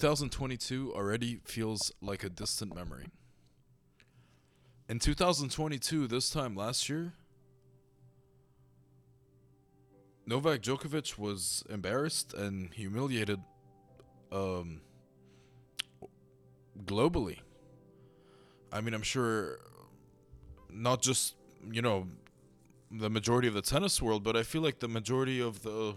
2022 already feels like a distant memory. In 2022, this time last year, Novak Djokovic was embarrassed and humiliated um, globally. I mean, I'm sure not just, you know, the majority of the tennis world, but I feel like the majority of the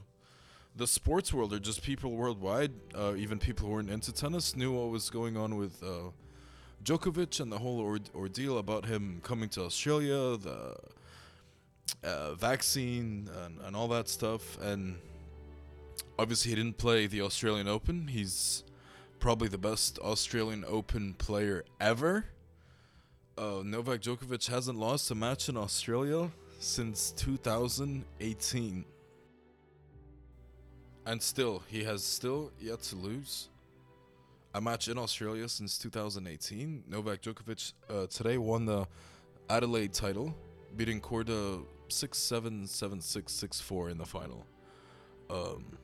the sports world or just people worldwide, uh, even people who weren't into tennis, knew what was going on with uh, Djokovic and the whole or- ordeal about him coming to Australia, the uh, vaccine, and, and all that stuff. And obviously, he didn't play the Australian Open. He's probably the best Australian Open player ever. Uh, Novak Djokovic hasn't lost a match in Australia since 2018. And still, he has still yet to lose a match in Australia since 2018. Novak Djokovic uh, today won the Adelaide title, beating Korda 6 7 7 6 6 4 in the final. Um,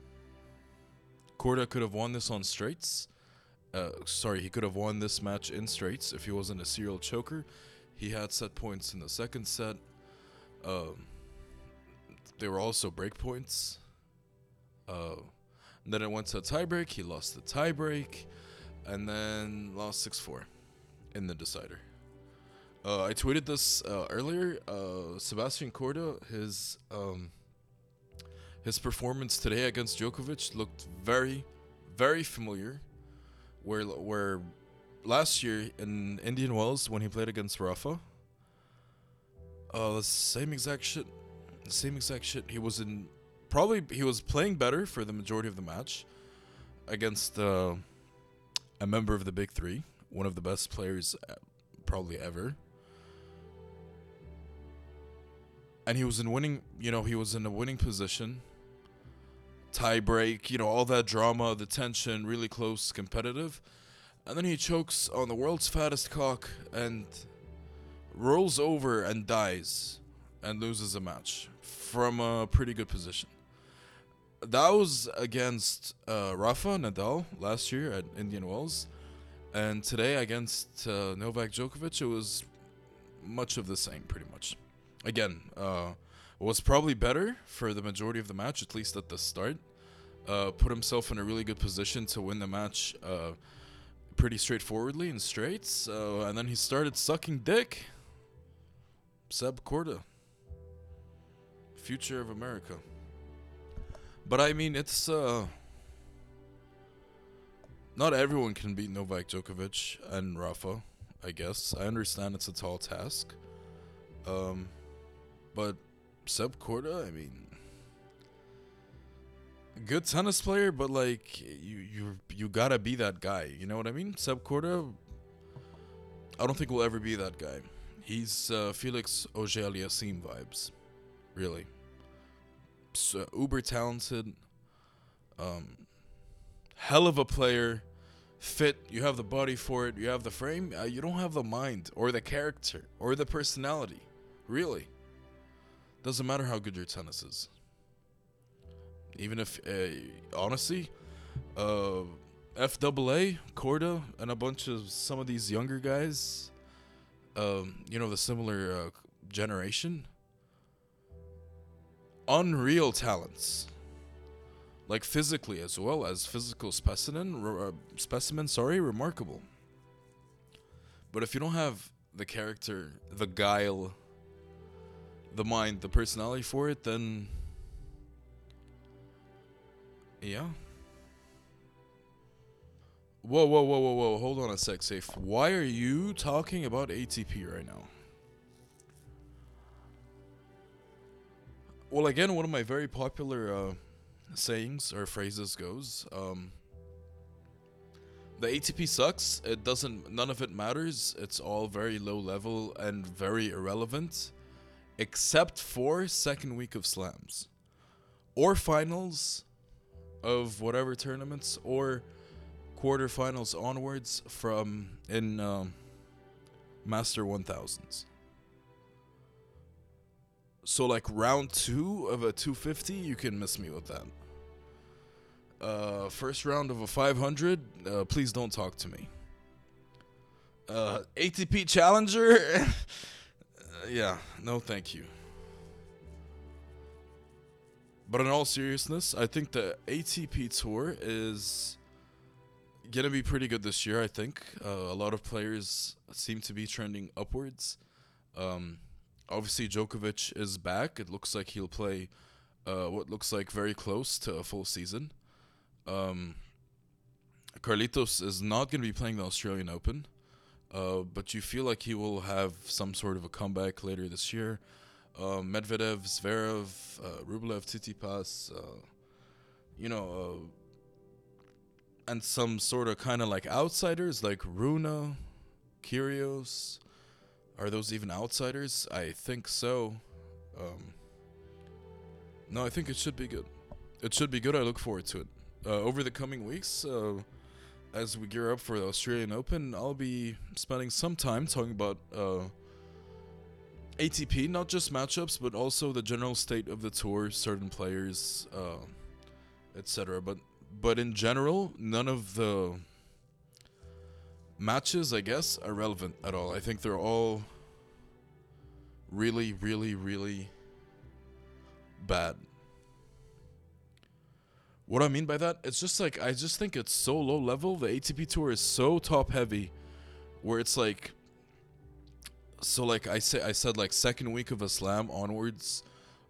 Korda could have won this on straights. Uh, sorry, he could have won this match in straights if he wasn't a serial choker. He had set points in the second set. Um, they were also break points. Uh, then it went to a tiebreak. He lost the tiebreak, and then lost six four in the decider. Uh, I tweeted this uh, earlier. Uh, Sebastian Korda, his um, his performance today against Djokovic looked very, very familiar. Where where last year in Indian Wells when he played against Rafa, uh, the same exact shit, the same exact shit. He was in probably he was playing better for the majority of the match against uh, a member of the Big Three, one of the best players uh, probably ever. And he was in winning, you know, he was in a winning position. Tie break, you know, all that drama, the tension, really close, competitive. And then he chokes on the world's fattest cock and rolls over and dies and loses a match from a pretty good position. That was against uh, Rafa Nadal last year at Indian Wells, and today against uh, Novak Djokovic, it was much of the same, pretty much. Again, uh, was probably better for the majority of the match, at least at the start. Uh, put himself in a really good position to win the match uh, pretty straightforwardly in straights, so, and then he started sucking dick. Seb Korda future of America. But I mean, it's uh, not everyone can beat Novak Djokovic and Rafa. I guess I understand it's a tall task. Um, but Seb Korda, I mean, good tennis player, but like you you you gotta be that guy. You know what I mean? Seb Korda, I don't think we'll ever be that guy. He's uh, Felix Auger-Aliassime vibes, really. So, uber talented, um, hell of a player, fit. You have the body for it. You have the frame. Uh, you don't have the mind or the character or the personality. Really, doesn't matter how good your tennis is. Even if, uh, honestly, uh, FAA, Korda, and a bunch of some of these younger guys, um, you know, the similar uh, generation, unreal talents. Like physically as well as physical specimen, uh, specimen, sorry, remarkable. But if you don't have the character, the guile, the mind, the personality for it, then yeah. Whoa, whoa, whoa, whoa, whoa! Hold on a sec, Saif. Why are you talking about ATP right now? Well, again, one of my very popular uh, sayings or phrases goes, um, "The ATP sucks. It doesn't. None of it matters. It's all very low level and very irrelevant, except for second week of slams, or finals, of whatever tournaments, or quarterfinals onwards from in um, Master 1000s." So like round two of a 250, you can miss me with that. Uh, first round of a 500. Uh, please don't talk to me. Uh, ATP Challenger. uh, yeah, no, thank you. But in all seriousness, I think the ATP Tour is gonna be pretty good this year. I think uh, a lot of players seem to be trending upwards. Um, obviously, Djokovic is back. It looks like he'll play uh, what looks like very close to a full season. Um, Carlitos is not going to be playing the Australian Open, uh, but you feel like he will have some sort of a comeback later this year. Uh, Medvedev, Zverev, uh, Rublev, Tsitsipas, uh, you know, uh, and some sort of kind of like outsiders like Rune, Kyrgios. Are those even outsiders? I think so. Um, no, I think it should be good. It should be good. I look forward to it. Uh, over the coming weeks, uh, as we gear up for the Australian Open, I'll be spending some time talking about uh, ATP, not just matchups, but also the general state of the tour, certain players, uh, etc. But but in general, none of the matches, I guess, are relevant at all. I think they're all really, really, really bad. What I mean by that, it's just like I just think it's so low level. The ATP tour is so top heavy, where it's like, so like I say, I said like second week of a slam onwards,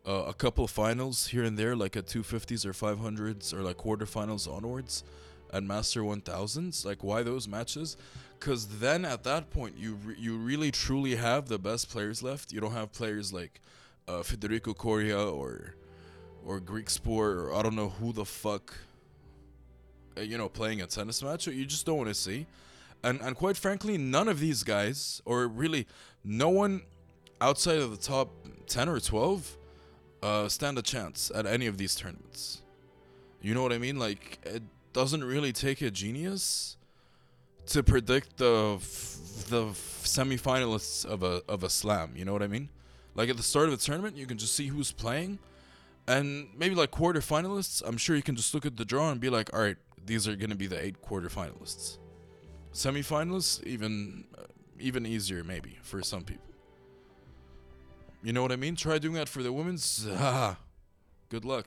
uh, a couple finals here and there, like at 250s or 500s or like quarterfinals onwards, and Master 1000s. Like why those matches? Because then at that point you re- you really truly have the best players left. You don't have players like uh, Federico Coria or or Griekspoor or I don't know who the fuck uh, you know playing a tennis match you just don't want to see and and quite frankly none of these guys or really no one outside of the top 10 or 12 uh, stand a chance at any of these tournaments you know what I mean like it doesn't really take a genius to predict the f- the f- semifinalists of a of a slam you know what I mean like at the start of the tournament you can just see who's playing and maybe like quarter finalists. I'm sure you can just look at the draw and be like, all right, these are to be the eight quarterfinalists. Semifinalists, even uh, even easier maybe for some people. You know what I mean? Try doing that for the women's. Ah, good luck.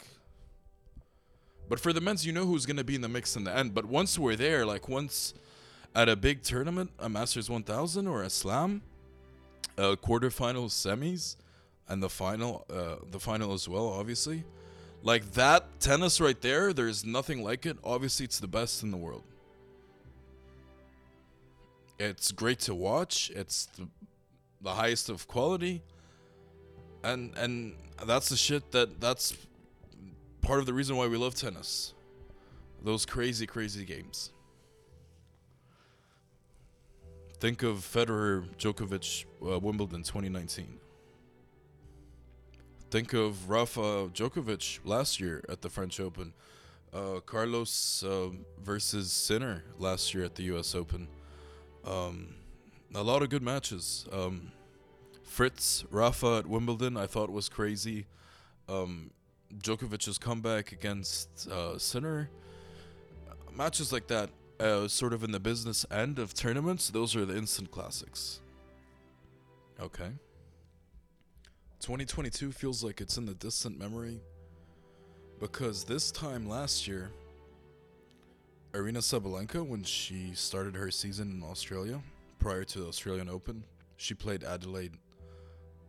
But for the men's, you know who's going to be in the mix in the end. But once we're there, like once at a big tournament, a Masters 1000 or a Slam, uh, quarterfinals, semis, and the final, uh, the final as well, obviously. Like that tennis right there, there's nothing like it. Obviously, it's the best in the world. It's great to watch. It's the, the highest of quality, and and that's the shit that that's part of the reason why we love tennis. Those crazy, crazy games. Think of Federer, Djokovic, uh, Wimbledon 2019. Think of Rafa Djokovic last year at the French Open. Uh, Carlos uh, versus Sinner last year at the U.S. Open. Um, a lot of good matches. Um, Fritz Rafa at Wimbledon, I thought was crazy. Um, Djokovic's comeback against uh, Sinner. Matches like that, uh, sort of in the business end of tournaments, those are the instant classics. Okay. 2022 feels like it's in the distant memory because this time last year, Aryna Sabalenka, when she started her season in Australia prior to the Australian Open, she played Adelaide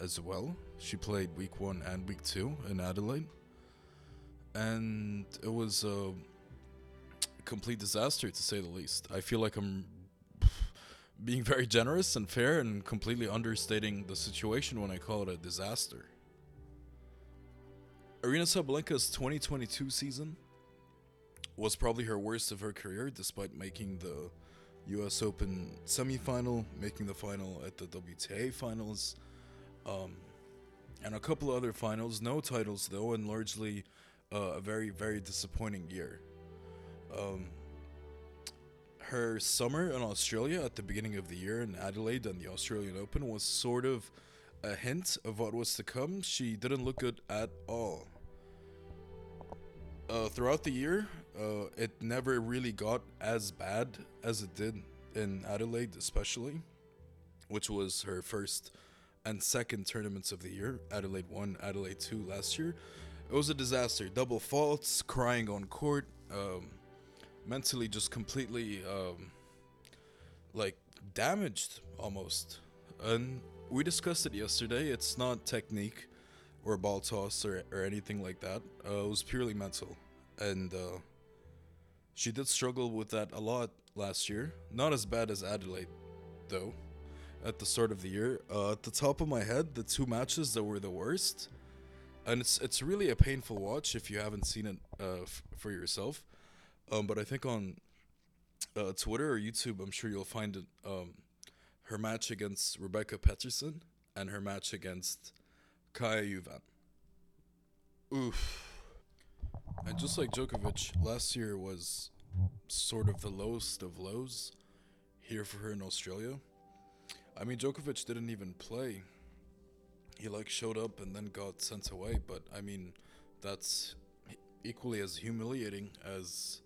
as well. She played week one and week two in Adelaide. And it was a complete disaster to say the least. I feel like I'm being very generous and fair and completely understating the situation when I call it a disaster. Aryna Sabalenka's 2022 season was probably her worst of her career, despite making the U.S. Open semifinal, making the final at the WTA finals, um, and a couple of other finals. No titles though, and largely uh, a very very disappointing year. Um, her summer in Australia at the beginning of the year in Adelaide and the Australian Open was sort of a hint of what was to come. She didn't look good at all. uh, throughout the year, uh, it never really got as bad as it did in Adelaide, especially, which was her first and second tournaments of the year. Adelaide 1, Adelaide 2 last year. It was a disaster. Double faults, crying on court, um, mentally just completely um, like damaged almost. And we discussed it yesterday. It's not technique or ball toss or, or anything like that. Uh, it was purely mental. And uh, she did struggle with that a lot last year. Not as bad as Adelaide, though, at the start of the year. Uh, at the top of my head, the two matches that were the worst, and it's it's really a painful watch if you haven't seen it uh, f- for yourself. Um, but I think on uh, Twitter or YouTube, I'm sure you'll find it. Um, her match against Rebecca Peterson and her match against Kaya Juvan. Oof. And just like Djokovic, last year was sort of the lowest of lows here for her in Australia. I mean, Djokovic didn't even play. He like showed up and then got sent away, but I mean, that's equally as humiliating as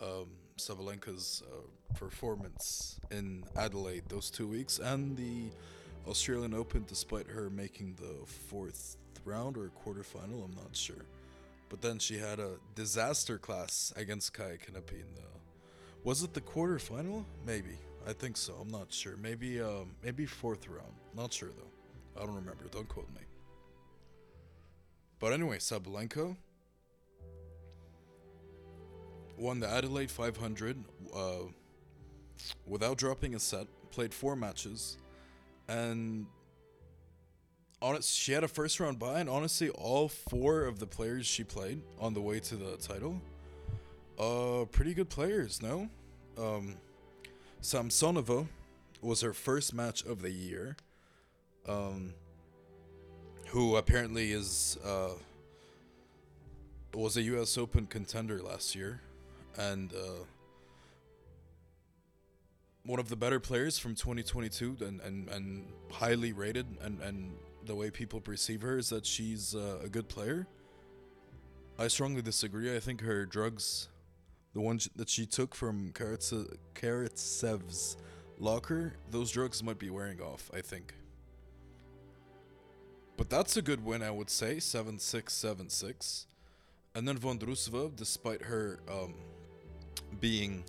um, Sabalenka's uh, performance in Adelaide those two weeks and the Australian Open, despite her making the fourth round or quarterfinal, I'm not sure. But then she had a disaster class against Kaya Kanepi in the. Was it the quarterfinal? Maybe. I think so. I'm not sure. Maybe um, maybe fourth round. Not sure though. I don't remember. Don't quote me. But anyway, Sabalenka won the Adelaide 500 uh, without dropping a set. Played four matches, and honest, she had a first round bye, and honestly, all four of the players she played on the way to the title, uh, pretty good players. No, um, Samsonova was her first match of the year. Um, who apparently is uh, was a U.S. Open contender last year, and uh, one of the better players from 2022, and, and, and highly rated, and, and the way people perceive her is that she's uh, a good player. I strongly disagree. I think her drugs, the ones that she took from Karatse- Karatsev's locker, those drugs might be wearing off, I think. But that's a good win, I would say. 7 6 7 6. And then Vondrousova, despite her um, being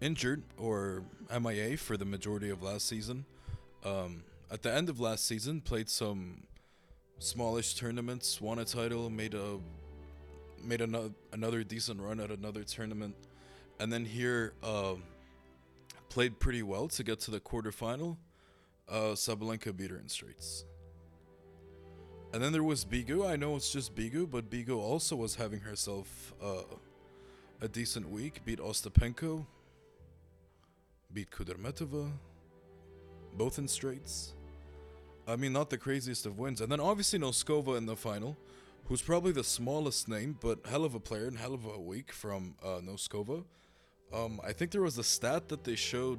injured or MIA for the majority of last season, um, at the end of last season, played some smallish tournaments, won a title, made a made another another decent run at another tournament, and then here uh, played pretty well to get to the quarterfinal. Uh, Sabalenka beat her in straights. And then there was Begu. I know it's just Begu, but Begu also was having herself uh, a decent week. Beat Ostapenko. Beat Kudermetova. Both in straights. I mean, not the craziest of wins. And then obviously Noskova in the final, who's probably the smallest name, but hell of a player and hell of a week from uh, Noskova. Um, I think there was a stat that they showed.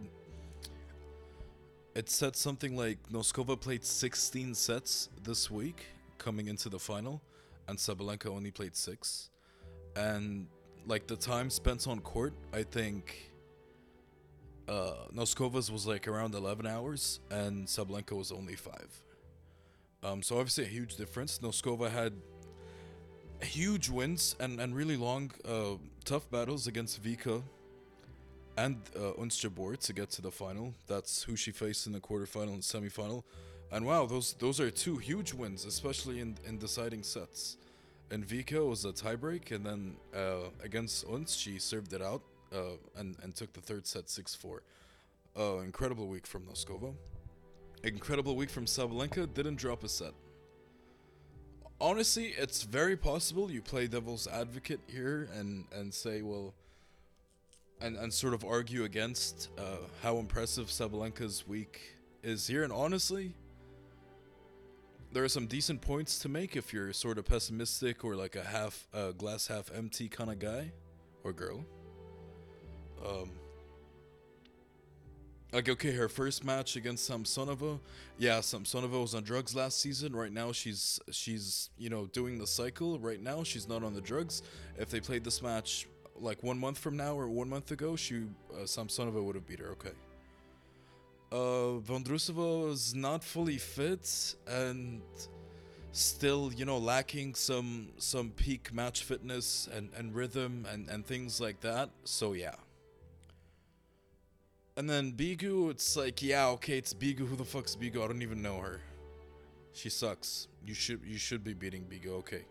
It said something like Noskova played 16 sets this week coming into the final, and Sabalenka only played six. And like the time spent on court, I think uh, Noskova's was like around 11 hours, and Sabalenka was only five. Um, so obviously a huge difference. Noskova had huge wins and, and really long, uh, tough battles against Vika and uh, Jabeur to get to the final. That's who she faced in the quarterfinal and semifinal. And wow, those those are two huge wins, especially in, in deciding sets. And Vika was a tiebreak, and then uh, against Ons, she served it out uh, and, and took the third set 6 4. Uh, incredible week from Noskova. Incredible week from Sabalenka, didn't drop a set. Honestly, it's very possible you play devil's advocate here and, and say, well, and, and sort of argue against uh, how impressive Sabalenka's week is here. And honestly, there are some decent points to make if you're sort of pessimistic or like a half uh, glass half empty kind of guy or girl. Um, like okay, her first match against Samsonova, yeah, Samsonova was on drugs last season. Right now, she's she's you know doing the cycle. Right now, she's not on the drugs. If they played this match like one month from now or one month ago, she uh, Samsonova would have beat her. Okay. Uh, Vondrousova is not fully fit and still, you know, lacking some some peak match fitness and, and rhythm and, and things like that. So yeah. And then Begu, it's like, yeah, okay, it's Begu. Who the fuck's Begu? I don't even know her. She sucks. You should you should be beating Begu, okay.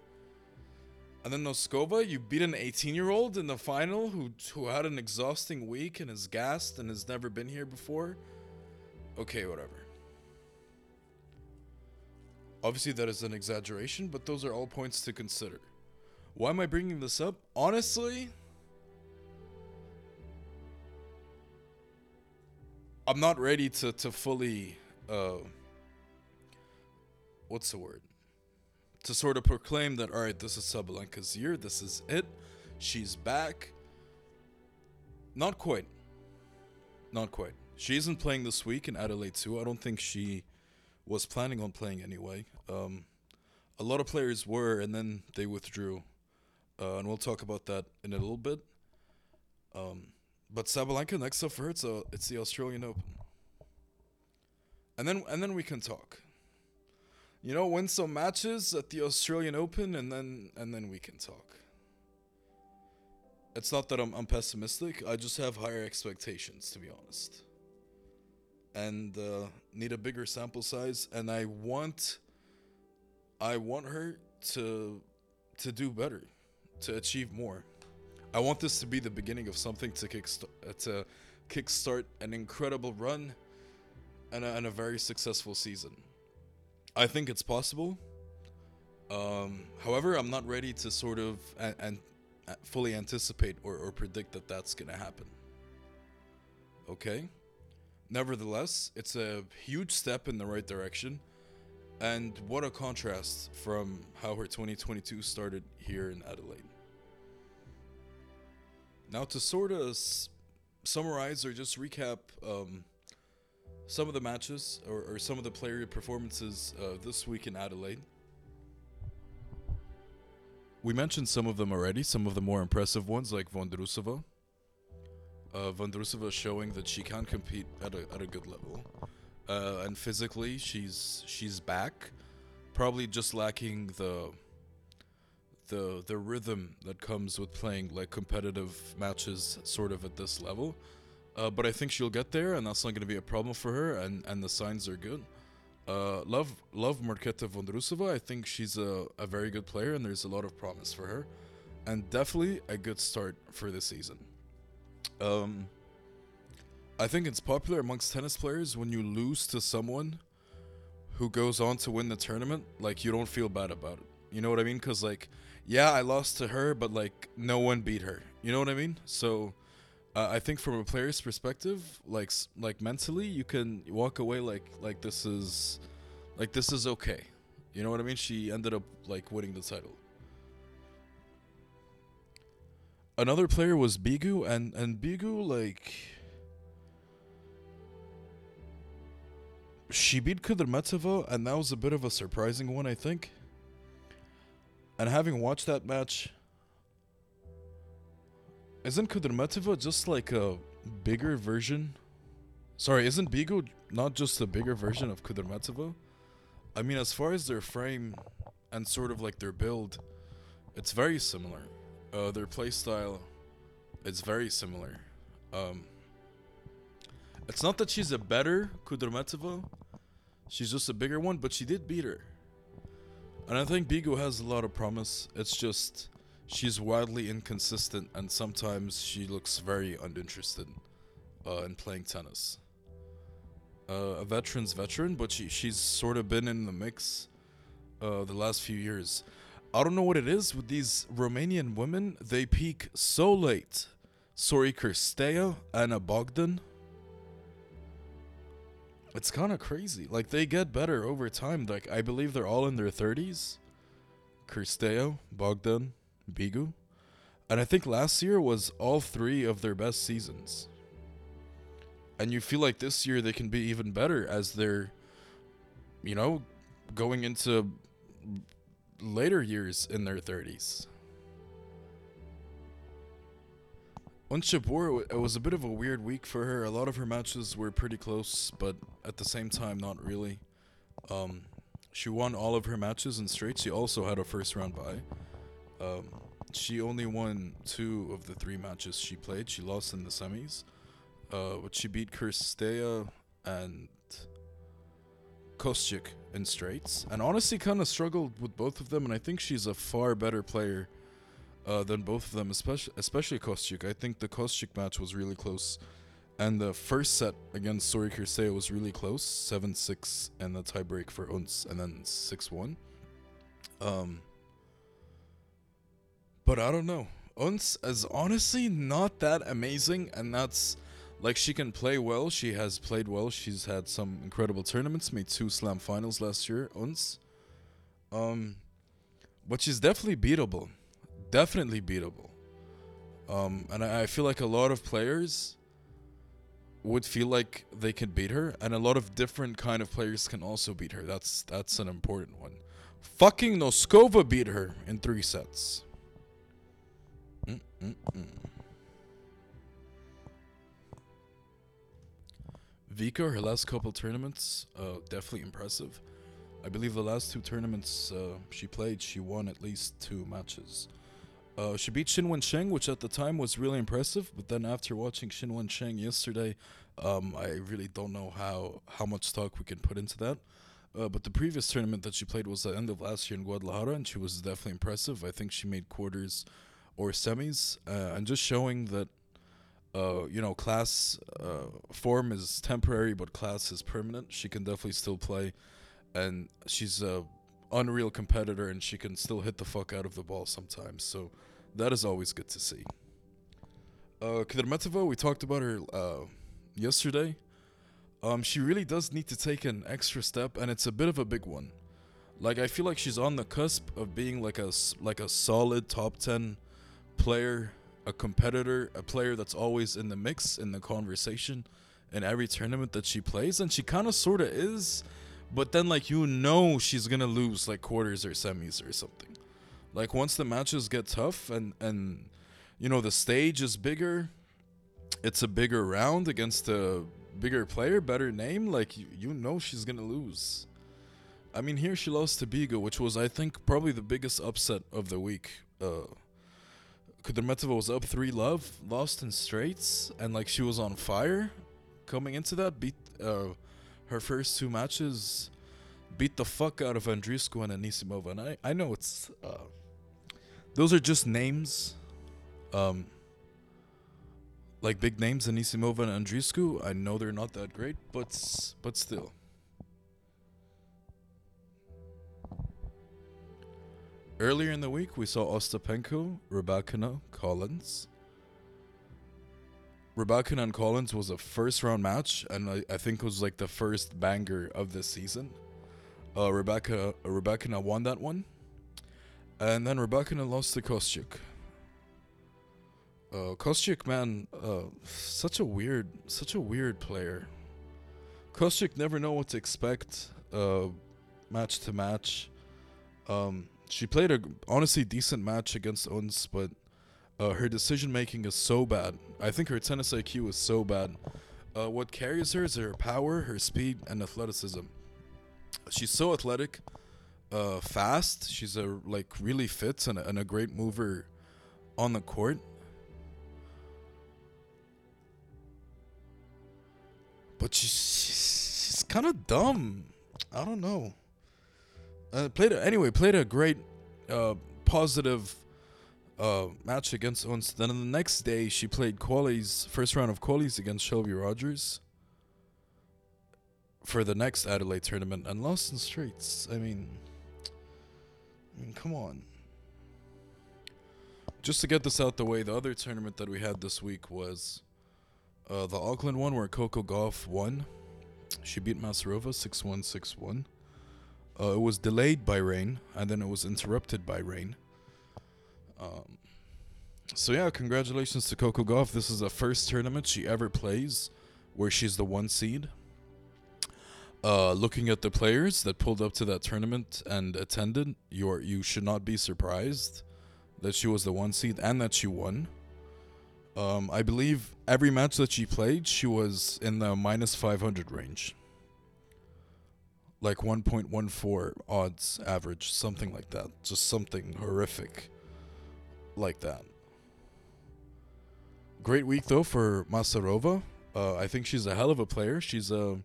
And then Noskova, you beat an 18 year old in the final who who had an exhausting week and is gassed and has never been here before. Okay, whatever. Obviously, that is an exaggeration, but those are all points to consider. Why am I bringing this up? Honestly, I'm not ready to to fully uh what's the word? To sort of proclaim that all right, this is Sabalenka's year, this is it. She's back. Not quite. Not quite. She isn't playing this week in Adelaide too. I don't think she was planning on playing anyway. Um, a lot of players were, and then they withdrew, uh, and we'll talk about that in a little bit. Um, but Sabalenka next up for her, it's, the Australian Open, and then and then we can talk. You know, win some matches at the Australian Open, and then and then we can talk. It's not that I'm, I'm pessimistic. I just have higher expectations, to be honest and uh, need a bigger sample size and i want i want her to to do better to achieve more i want this to be the beginning of something to kick uh, to kickstart an incredible run and a, and a very successful season i think it's possible um, however i'm not ready to sort of and, and fully anticipate or, or predict that that's gonna happen okay Nevertheless, it's a huge step in the right direction. And what a contrast from how her 2022 started here in Adelaide. Now, to sort of s- summarize or just recap um, some of the matches or, or, some of the player performances uh, this week in Adelaide. We mentioned some of them already, some of the more impressive ones like Vondrousova uh, Vondrousova showing that she can compete at a, at a good level. Uh, and physically, she's she's back, probably just lacking the the the rhythm that comes with playing like competitive matches, sort of at this level. Uh, but I think she'll get there, and that's not going to be a problem for her. And, and the signs are good. Uh, love love Marketa Vondrousova. I think she's a, a very good player, and there's a lot of promise for her, and definitely a good start for the season. Um, I think it's popular amongst tennis players when you lose to someone who goes on to win the tournament, like you don't feel bad about it. You know what I mean? Because like, yeah, I lost to her, but like no one beat her. You know what I mean? So. Uh, I think from a player's perspective, like like mentally, you can walk away like like this is like this is okay. You know what I mean? She ended up like winning the title. another player was Begu, and and Begu like she beat Kudermetova, and that was a bit of a surprising one, I think. And having watched that match, isn't Kudermetova just like a bigger version? Sorry, isn't Begu not just a bigger version of Kudermetova? I mean, as far as their frame and sort of like their build, it's very similar uh, their playstyle it's very similar. Um, it's not that she's a better Kudermetova, she's just a bigger one, but she did beat her. And I think Begu has a lot of promise. It's just she's wildly inconsistent, and sometimes she looks very uninterested uh, in playing tennis. Uh, a veteran's veteran, but she she's sort of been in the mix uh, the last few years. I don't know what it is with these Romanian women. They peak so late. Sorry, Cirstea, Ana Bogdan. It's kind of crazy. Like they get better over time. Like I believe they're all in their 30s. Cirstea, Bogdan, Begu. And I think last year was all three of their best seasons. and you feel like this year they can be even better as they're, you know, going into later years in their 30s. On Jabeur, it was a bit of a weird week for her. A lot of her matches were pretty close, but at the same time, not really. Um, she won all of her matches in straight. She also had a first round bye. Um, she only won two of the three matches she played. She lost in the semis, uh, but she beat Cirstea and Kostyuk in straights, and honestly, kind of struggled with both of them. And I think she's a far better player uh, than both of them, especially especially Kostyuk. I think the Kostyuk match was really close, and the first set against Sori Cirstea was really close, seven six, and the tiebreak for Ons, and then six one. Um, but I don't know. Ons is honestly not that amazing, and that's like she can play well. She has played well. She's had some incredible tournaments. Made two slam finals last year. Ons. Um, but she's definitely beatable. Definitely beatable. Um, and I, I feel like a lot of players would feel like they could beat her, and a lot of different kind of players can also beat her. That's that's an important one. Fucking Noskova beat her in three sets. Mm-mm-mm. Vika, her last couple tournaments, uh, definitely impressive. I believe the last two tournaments uh, she played, she won at least two matches. Uh, she beat Qinwen Zheng, which at the time was really impressive. But then after watching Qinwen Zheng yesterday, um, I really don't know how how much talk we can put into that. Uh, but the previous tournament that she played was the end of last year in Guadalajara, and she was definitely impressive. I think she made quarters or semis, uh, and just showing that uh, you know, class uh, form is temporary, but class is permanent. She can definitely still play, and she's a unreal competitor, and she can still hit the fuck out of the ball sometimes. So that is always good to see. Uh, we talked about her uh, yesterday. Um, she really does need to take an extra step, and it's a bit of a big one. Like I feel like she's on the cusp of being like a like a solid top ten player a competitor, a player that's always in the mix, in the conversation, in every tournament that she plays, and she kind of sort of is, but then like you know she's gonna lose like quarters or semis or something. Like once the matches get tough and and you know the stage is bigger, it's a bigger round against a bigger player, better name. Like you, you know she's gonna lose. I mean, here she lost to Begu, which was I think probably the biggest upset of the week. Uh, Kudermetova was up three love, lost in straights, and like she was on fire coming into that. Beat uh, her first two matches, beat the fuck out of Andreescu and Anisimova. And I, I know it's uh, those are just names, um, like big names, Anisimova and Andreescu. I know they're not that great, but but still. Earlier in the week, we saw Ostapenko, Rybakina, Collins. Rybakina and Collins was a first round match, and I, I think it was like the first banger of the season. Uh, Rebecca Rybakina won that one, and then Rybakina lost to Kostyuk. Uh, Kostyuk, man, uh, such a weird, such a weird player. Kostyuk never know what to expect, uh, match to match. Um, she played a honestly decent match against Ons, but uh, her decision making is so bad. I think her tennis IQ is so bad. Uh, what carries her is her power, her speed, and athleticism. She's so athletic, uh, fast. She's a like really fit and a, and a great mover on the court. But she's she's, she's kind of dumb. I don't know. Uh, played a, anyway. Played a great, uh, positive uh, match against Ons. Then the next day, she played qualies first round of qualies against Shelby Rogers for the next Adelaide tournament and lost in straights. I mean, I mean, come on. Just to get this out the way, the other tournament that we had this week was uh, the Auckland one where Coco Gauff won. She beat Masarova 6 1 6 1. Uh, it was delayed by rain, and then it was interrupted by rain. Um, so yeah, congratulations to Coco Gauff. This is the first tournament she ever plays where she's the one seed. Uh, looking at the players that pulled up to that tournament and attended, you are, you should not be surprised that she was the one seed and that she won. Um, I believe every match that she played, she was in the minus 500 range. Like 1.14 odds average, something like that. Just something horrific like that. Great week though for Masarova. Uh, I think she's a hell of a player. She's a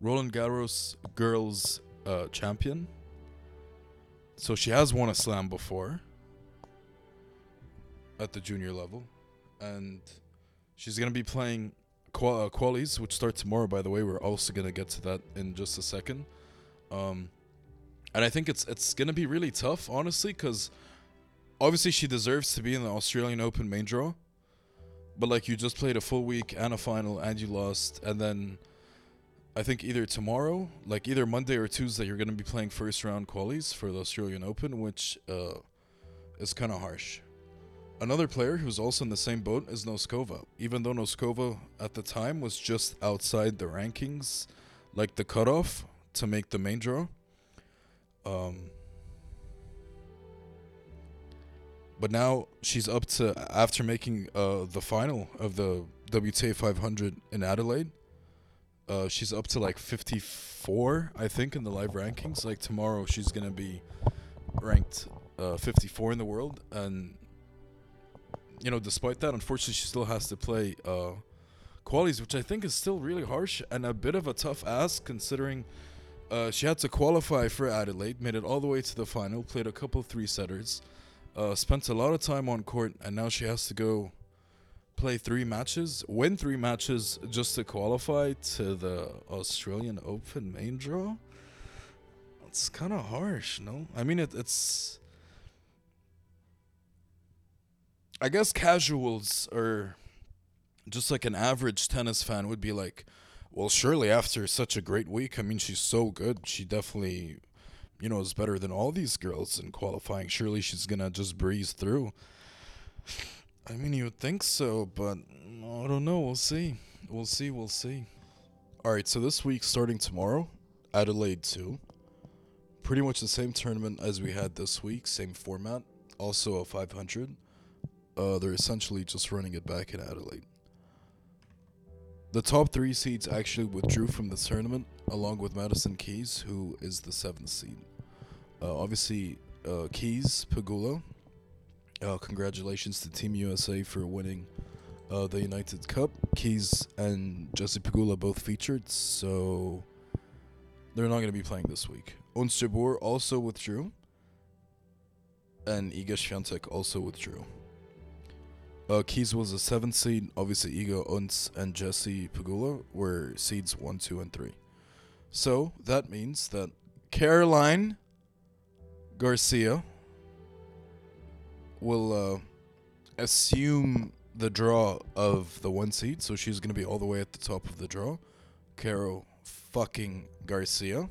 Roland Garros girls uh, champion. So she has won a slam before at the junior level, and she's gonna be playing qual- uh, qualies, which start tomorrow. By the way, we're also gonna get to that in just a second. Um, and I think it's it's gonna be really tough, honestly, because obviously she deserves to be in the Australian Open main draw, but like you just played a full week and a final and you lost, and then I think either tomorrow, like either Monday or Tuesday, you're gonna be playing first round qualies for the Australian Open, which uh, is kind of harsh. Another player who's also in the same boat is Noskova. Even though Noskova at the time was just outside the rankings, like the cutoff to make the main draw. Um, but now she's up to after making uh, the final of the WTA 500 in Adelaide. Uh, she's up to like 54, I think, in the live rankings. Like tomorrow, she's gonna be ranked uh, 54 in the world, and you know, despite that, unfortunately, she still has to play uh, qualies, which I think is still really harsh and a bit of a tough ask considering uh, she had to qualify for Adelaide, made it all the way to the final, played a couple three setters, uh, spent a lot of time on court, and now she has to go play three matches, win three matches just to qualify to the Australian Open main draw. It's kind of harsh, no? I mean, it, it's. I guess casuals or just like an average tennis fan would be like, well, surely after such a great week, I mean, she's so good. She definitely, you know, is better than all these girls in qualifying. Surely she's to just breeze through. I mean, you would think so, but I don't know. We'll see. We'll see. We'll see. All right, so this week, starting tomorrow, Adelaide 2. Pretty much the same tournament as we had this week, same format. Also a 500. Uh, they're essentially just running it back in Adelaide. The top three seeds actually withdrew from the tournament, along with Madison Keys, who is the seventh seed. Uh, obviously, uh, Keys, Pegula. Uh, congratulations to Team USA for winning uh, the United Cup. Keys and Jessie Pegula both featured, so they're not going to be playing this week. Ons Jabeur also withdrew, and Iga Swiatek also withdrew. Uh, Keys was a seventh seed. Obviously, Iga, Ons, and Jessie Pegula were seeds one, two, and three. So that means that Caroline Garcia will uh, assume the draw of the one seed. So she's going to be all the way at the top of the draw. Caro fucking Garcia.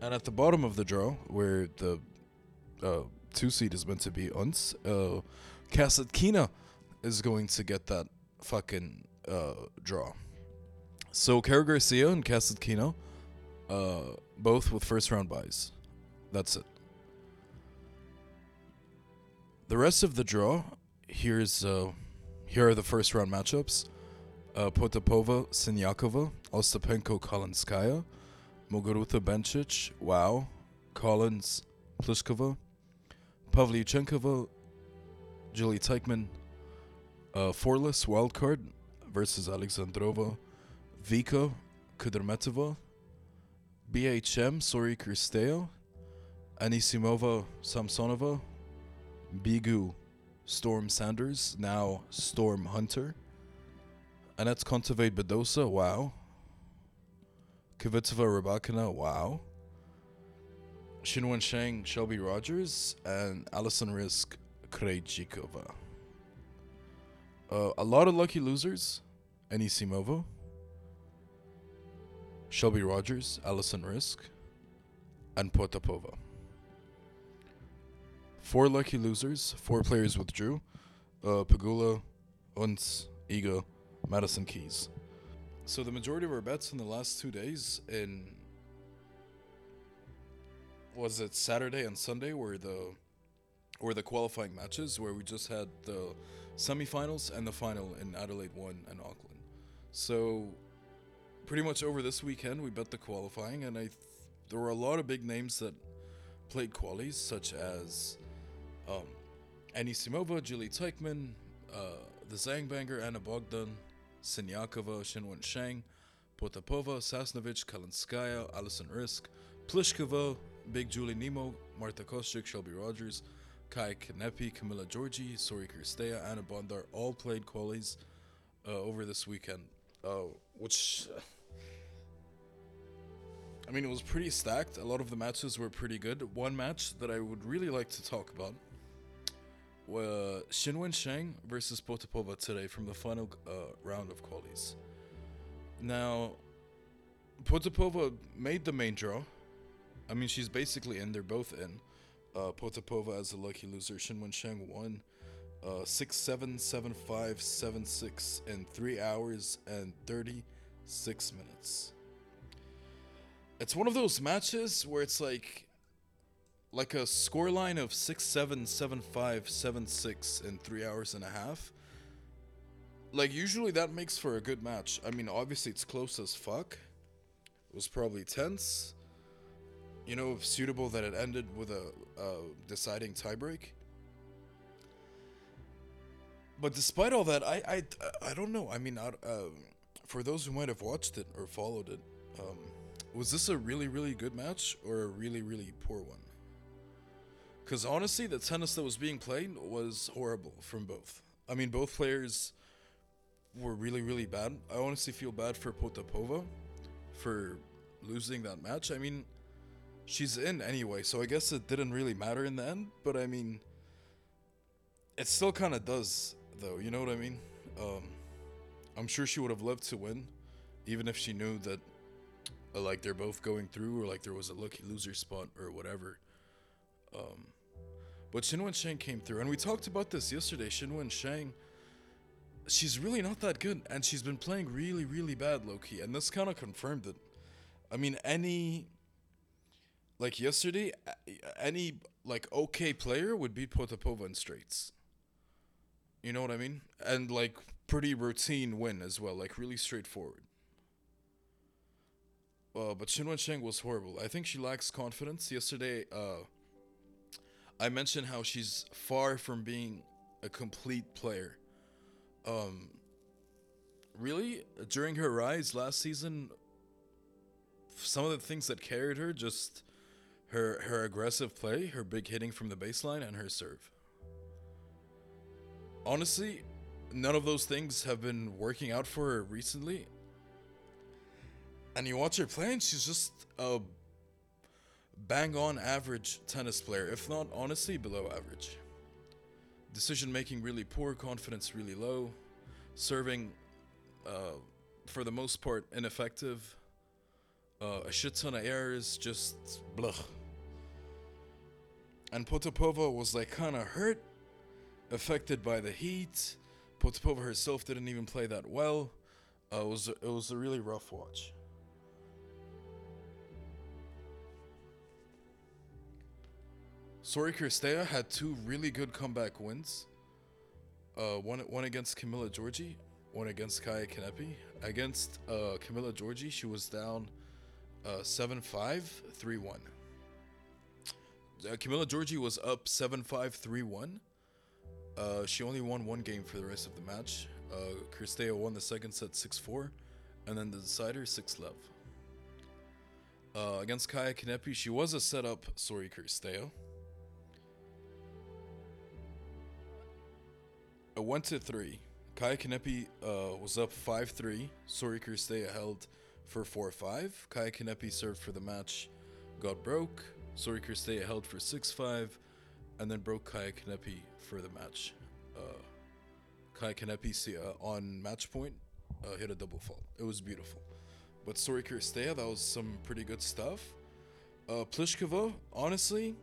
And at the bottom of the draw, where the uh, two seed is meant to be Ons, uh, Kasatkina is going to get that fucking uh, draw. So Caro Garcia and Kasatkina, uh, both with first round buys. That's it. The rest of the draw, here's uh, here are the first round matchups. Uh, Potapova, Siniakova, Ostapenko, Kalinskaya, Muguruza, Bencic, Wow, Collins, Pliskova, Pavlyuchenkova, Julie Teichmann, uh, Fourlis wildcard versus Alexandrova, Vika, Kudermetova, BHM, Sori Cirstea, Anisimova, Samsonova, Begu, Storm Sanders, now Storm Hunter, Anett Kontaveit Badosa, wow. Kvitova Rybakina, wow. Qinwen Zheng, Shelby Rogers, and Alison Riske, Krejcikova. Uh, a lot of lucky losers. Anisimova, Shelby Rogers, Alison Riske, and Potapova. Four lucky losers. Four players withdrew. Uh, Pegula, Ons, Iga, Madison Keys. so the majority of our bets in the last two days in was it Saturday and Sunday were the were the qualifying matches where we just had the semifinals and the final in Adelaide one and Auckland. So pretty much over this weekend we bet the qualifying and I th- there were a lot of big names that played qualies such as um, Anisimova, Julie Teichmann, uh, the Zangbanger, Ana Bogdan, Sinyakova, Qinwen Zheng, Potapova, Sasnovich, Kalinskaya, Alison Riske, Pliskova, Big Julie Nemo, Marta Kostyuk, Shelby Rogers, Kai Kanepi, Camila Giorgi, Sori Cirstea, Ana Bondar all played qualies uh, over this weekend, uh, which. Uh, I mean, it was pretty stacked. A lot of the matches were pretty good. One match that I would really like to talk about was Qinwen Zheng versus Potapova today from the final uh, round of qualies. Now, Potapova made the main draw. I mean, she's basically in. They're both in. Uh, Potapova as a lucky loser. Qinwen Zheng won uh, 6 7 7 5 7 6 in 3 hours and 36 minutes. It's one of those matches where it's like like a scoreline of 6 7 7 5 7 6 in 3 hours and a half. Like usually that makes for a good match. I mean, obviously it's close as fuck. It was probably tense. You know, suitable that it ended with a, a deciding tiebreak. But despite all that, I I, I don't know. I mean, I, uh, for those who might have watched it or followed it, um, was this a really really good match or a really really poor one? Because honestly, the tennis that was being played was horrible from both. I mean, both players were really really bad. I honestly feel bad for Potapova for losing that match. I mean, she's in anyway, so I guess it didn't really matter in the end. But I mean, it still kind of does, though. You know what I mean? Um, I'm sure she would have loved to win, even if she knew that, uh, like, they're both going through, or like there was a lucky loser spot, or whatever. Um, but Qinwen Zheng came through, and we talked about this yesterday. Qinwen Zheng, she's really not that good, and she's been playing really, really bad, low key, and this kind of confirmed it. I mean, any like yesterday, any like okay player would beat Potapova in straights. You know what I mean? And like pretty routine win as well, like really straightforward. Uh, but Qinwen Zheng was horrible. I think she lacks confidence. Yesterday, uh, I mentioned how she's far from being a complete player. Um, really, during her rise last season, some of the things that carried her just her her aggressive play, her big hitting from the baseline, and her serve. Honestly, none of those things have been working out for her recently. And you watch her play, and she's just a bang on average tennis player, if not honestly below average. Decision making really poor, confidence really low, serving uh, for the most part ineffective, uh, a shit ton of errors, just blah. And Potapova was like kind of hurt, affected by the heat. Potapova herself didn't even play that well. Uh, it was it was a really rough watch. Sori Cirstea had two really good comeback wins. Uh, one one against Camila Giorgi, one against Kaia Kanepi. Against uh, Camila Giorgi, she was down uh, 7-5, 3-1. Uh, Camila Giorgi was up 7-5, 3-1. Uh, she only won one game for the rest of the match. Uh, won the second set 6-4, and then the decider 6-love. Uh, against Kaia Kanepi, she was a setup sorry, Cirstea. It went to three. Kaia Kanepi uh, was up 5 3. Sori Cirstea held for 4 5. Kaia Kanepi served for the match, got broke. Sori Cirstea held for 6 5, and then broke Kaia Kanepi for the match. Uh, Kaia Kanepi uh, on match point uh, hit a double fault. It was beautiful. But Sori Cirstea, that was some pretty good stuff. Uh, Pliskova, honestly,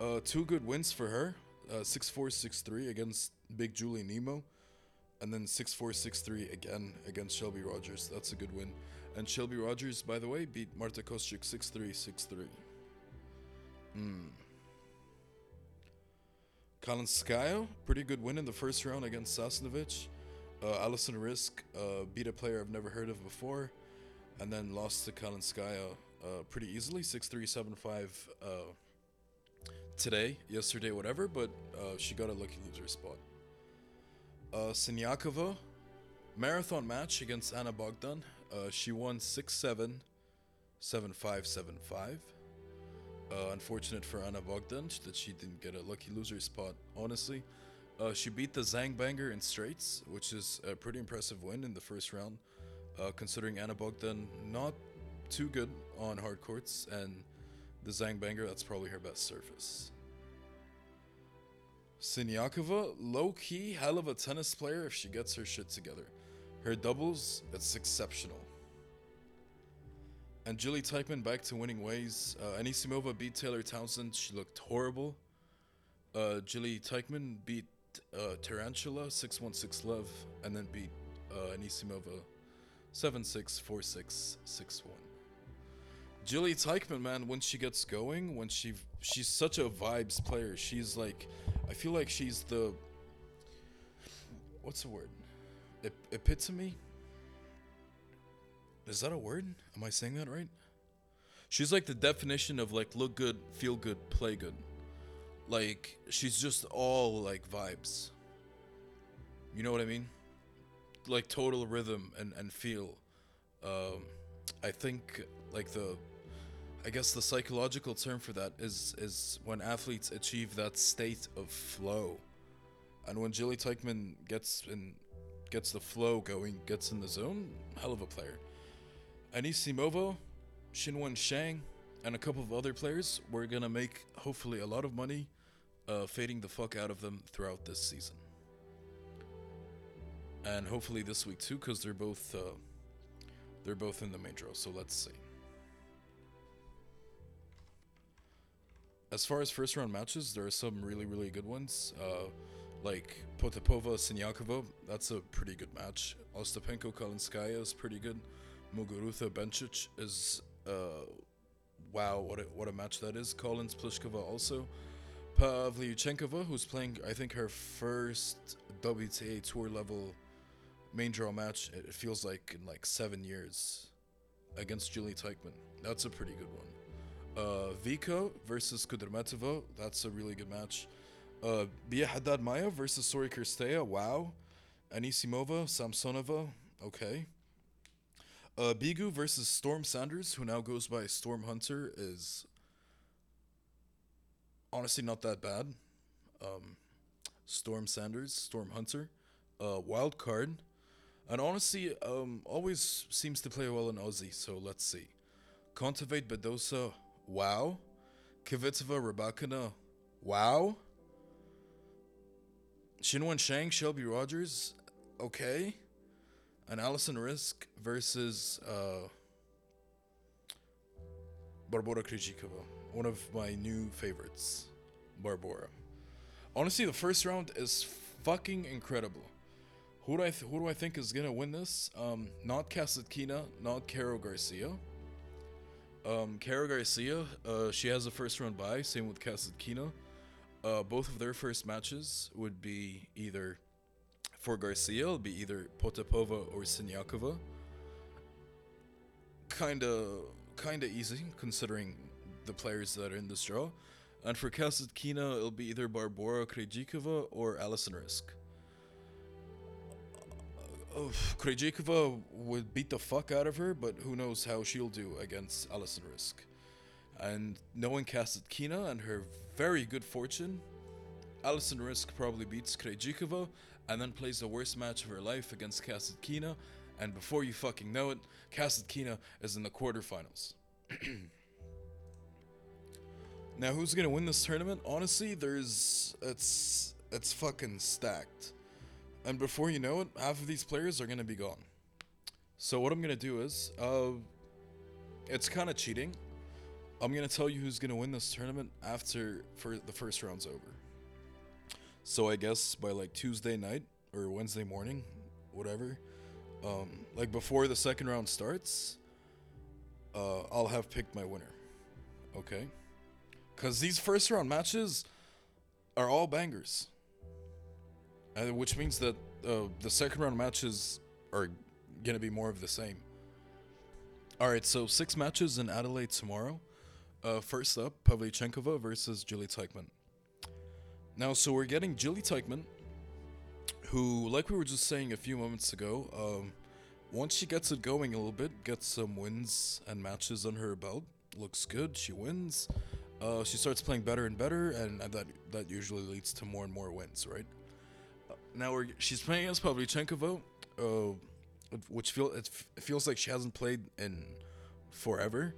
uh, two good wins for her. Uh, 6-4, 6-3 against Big Julie Nemo. and then 6-4, 6-3 again against Shelby Rogers. That's a good win. And Shelby Rogers, by the way, beat Marta Kostyuk 6-3, 6-3. Hmm. Kalinskaya, pretty good win in the first round against Sasnovich. Uh, Alison Riske uh, beat a player I've never heard of before, and then lost to Kalinskaya uh, pretty easily, 6-3, 7-5 uh, today, yesterday, whatever, but uh, she got a lucky loser spot. Uh, Sinyakova, marathon match against Ana Bogdan. Uh, she won 6 7, 7 5, 7 5. Uh, unfortunate for Anna Bogdanch that she didn't get a lucky loser spot, honestly. Uh, she beat the Zangbanger in straights, which is a pretty impressive win in the first round, uh, considering Ana Bogdan not too good on hard courts, and the Zangbanger, that's probably her best surface. Sinyakova, low key, hell of a tennis player if she gets her shit together. Her doubles, it's exceptional. And Julie Teichmann back to winning ways. Uh, Anisimova beat Taylor Townsend. She looked horrible. Uh, Julie Teichmann beat uh, Tarantula 6 1 6 love, and then beat uh, Anisimova 7 6 4 6 6 1. Julie Teichmann, man, when she gets going, when she she's such a vibes player. She's like, I feel like she's the what's the word? Ep- epitome. Is that a word? Am I saying that right? She's like the definition of like look good, feel good, play good. Like she's just all like vibes. You know what I mean? Like total rhythm and and feel. Um, I think like the I guess the psychological term for that is is when athletes achieve that state of flow. And when Jilly Teichmann gets in gets the flow going, gets in the zone, hell of a player. Anisimova, Qinwen Zheng, and a couple of other players, we're gonna make hopefully a lot of money uh, fading the fuck out of them throughout this season. And hopefully this week too, because they're both uh, they're both in the main draw. So let's see. As far as first round matches, there are some really really good ones. Uh, like Potapova Sinyakova, that's a pretty good match. Ostapenko Kalinskaya is pretty good. Muguruza Bencic is uh, wow, what a, what a match that is. Collins Pliskova also. Pavlyuchenkova, who's playing, I think, her first WTA Tour level main draw match. It feels like in like seven years against Julie Teichmann. That's a pretty good one. Uh, Vika versus Kudermetova. That's a really good match. Uh, Bia Haddad Maia versus Sori Cirstea. Wow. Anisimova, Samsonova. Okay. Uh, Begu versus Storm Sanders, who now goes by Storm Hunter, is honestly not that bad. Um, Storm Sanders, Storm Hunter, uh, wild card, and honestly, um, always seems to play well in Aussie. So let's see. Kontaveit Badosa, wow. Kvitova Rybakina, wow. Qinwen Zheng, Shelby Rogers, okay. And Alison Riske versus uh, Barbora Krejcikova, one of my new favorites, Barbora. Honestly, the first round is fucking incredible. Who do I th- who do I think is gonna win this? Um, not Kasatkina, not Caro Garcia. Um, Caro Garcia, uh, she has a first round bye. Same with Kasatkina. Uh, both of their first matches would be either for Garcia, it'll be either Potapova or Sinyakova. Kinda, kinda easy considering the players that are in this draw. And for Kasatkina, it'll be either Barbora Krejcikova or Alison Riske. Uh, Krejcikova would beat the fuck out of her, but who knows how she'll do against Alison Riske. And knowing Kasatkina and her very good fortune, Alison Riske probably beats Krejcikova and then plays the worst match of her life against Kasatkina. And before you fucking know it, Kasatkina is in the quarterfinals. now, who's gonna win this tournament? Honestly, there's it's it's fucking stacked. And before you know it, half of these players are gonna be gone. So what I'm gonna do is, uh, it's kind of cheating. I'm gonna tell you who's gonna win this tournament after for the first round's over. So I guess by like Tuesday night or Wednesday morning, whatever, um, like before the second round starts, uh, I'll have picked my winner. Okay? Because these first round matches are all bangers. Uh, which means that uh, the second round matches are going to be more of the same. All right, so six matches in Adelaide tomorrow. Uh, first up, Pavlyuchenkova versus Julie Teichmann. Now, so we're getting Julie Teichmann, who, like we were just saying a few moments ago, um, once she gets it going a little bit, gets some wins and matches on her belt, looks good. She wins. Uh, she starts playing better and better, and that that usually leads to more and more wins, right? Uh, now we're, she's playing against Pavlyuchenkova, uh, which feel it, f- it feels like she hasn't played in forever.